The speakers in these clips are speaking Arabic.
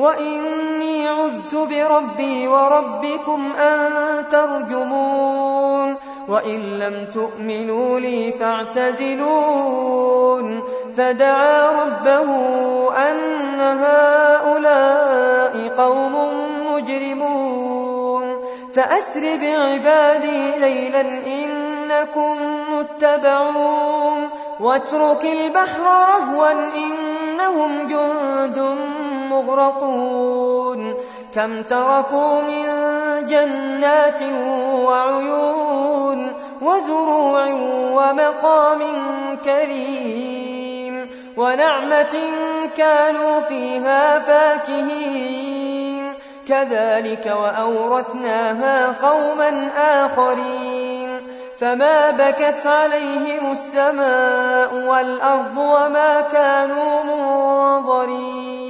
وإني عذت بربي وربكم أن ترجمون وإن لم تؤمنوا لي فاعتزلون فدعا ربه أن هؤلاء قوم مجرمون فأسر بعبادي ليلا إنكم متبعون واترك البحر رهوا إنهم جند مغرقون كم تركوا من جنات وعيون وزروع ومقام كريم ونعمة كانوا فيها فاكهين. كذلك وأورثناها قوما آخرين. فما بكت عليهم السماء والأرض وما كانوا منظرين.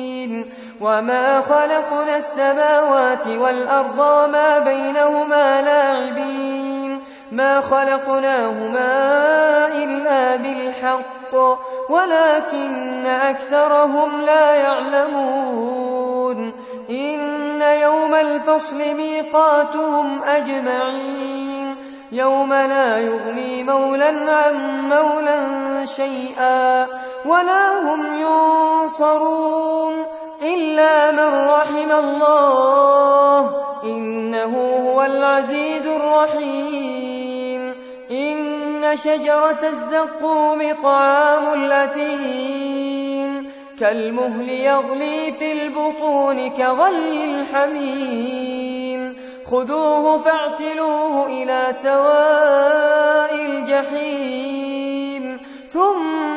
وما خلقنا السماوات والأرض وما بينهما لاعبين ما خلقناهما إلا بالحق ولكن أكثرهم لا يعلمون إن يوم الفصل ميقاتهم أجمعين يوم لا يغني مولا عن مولا شيئا ولا هم ينصرون إلا من رحم الله. إنه هو العزيز الرحيم. إن شجرة الزقوم طعام الأثيم. كالمهل يغلي في البطون كغلي الحميم. خذوه فاعتلوه إلى سواء الجحيم. ثم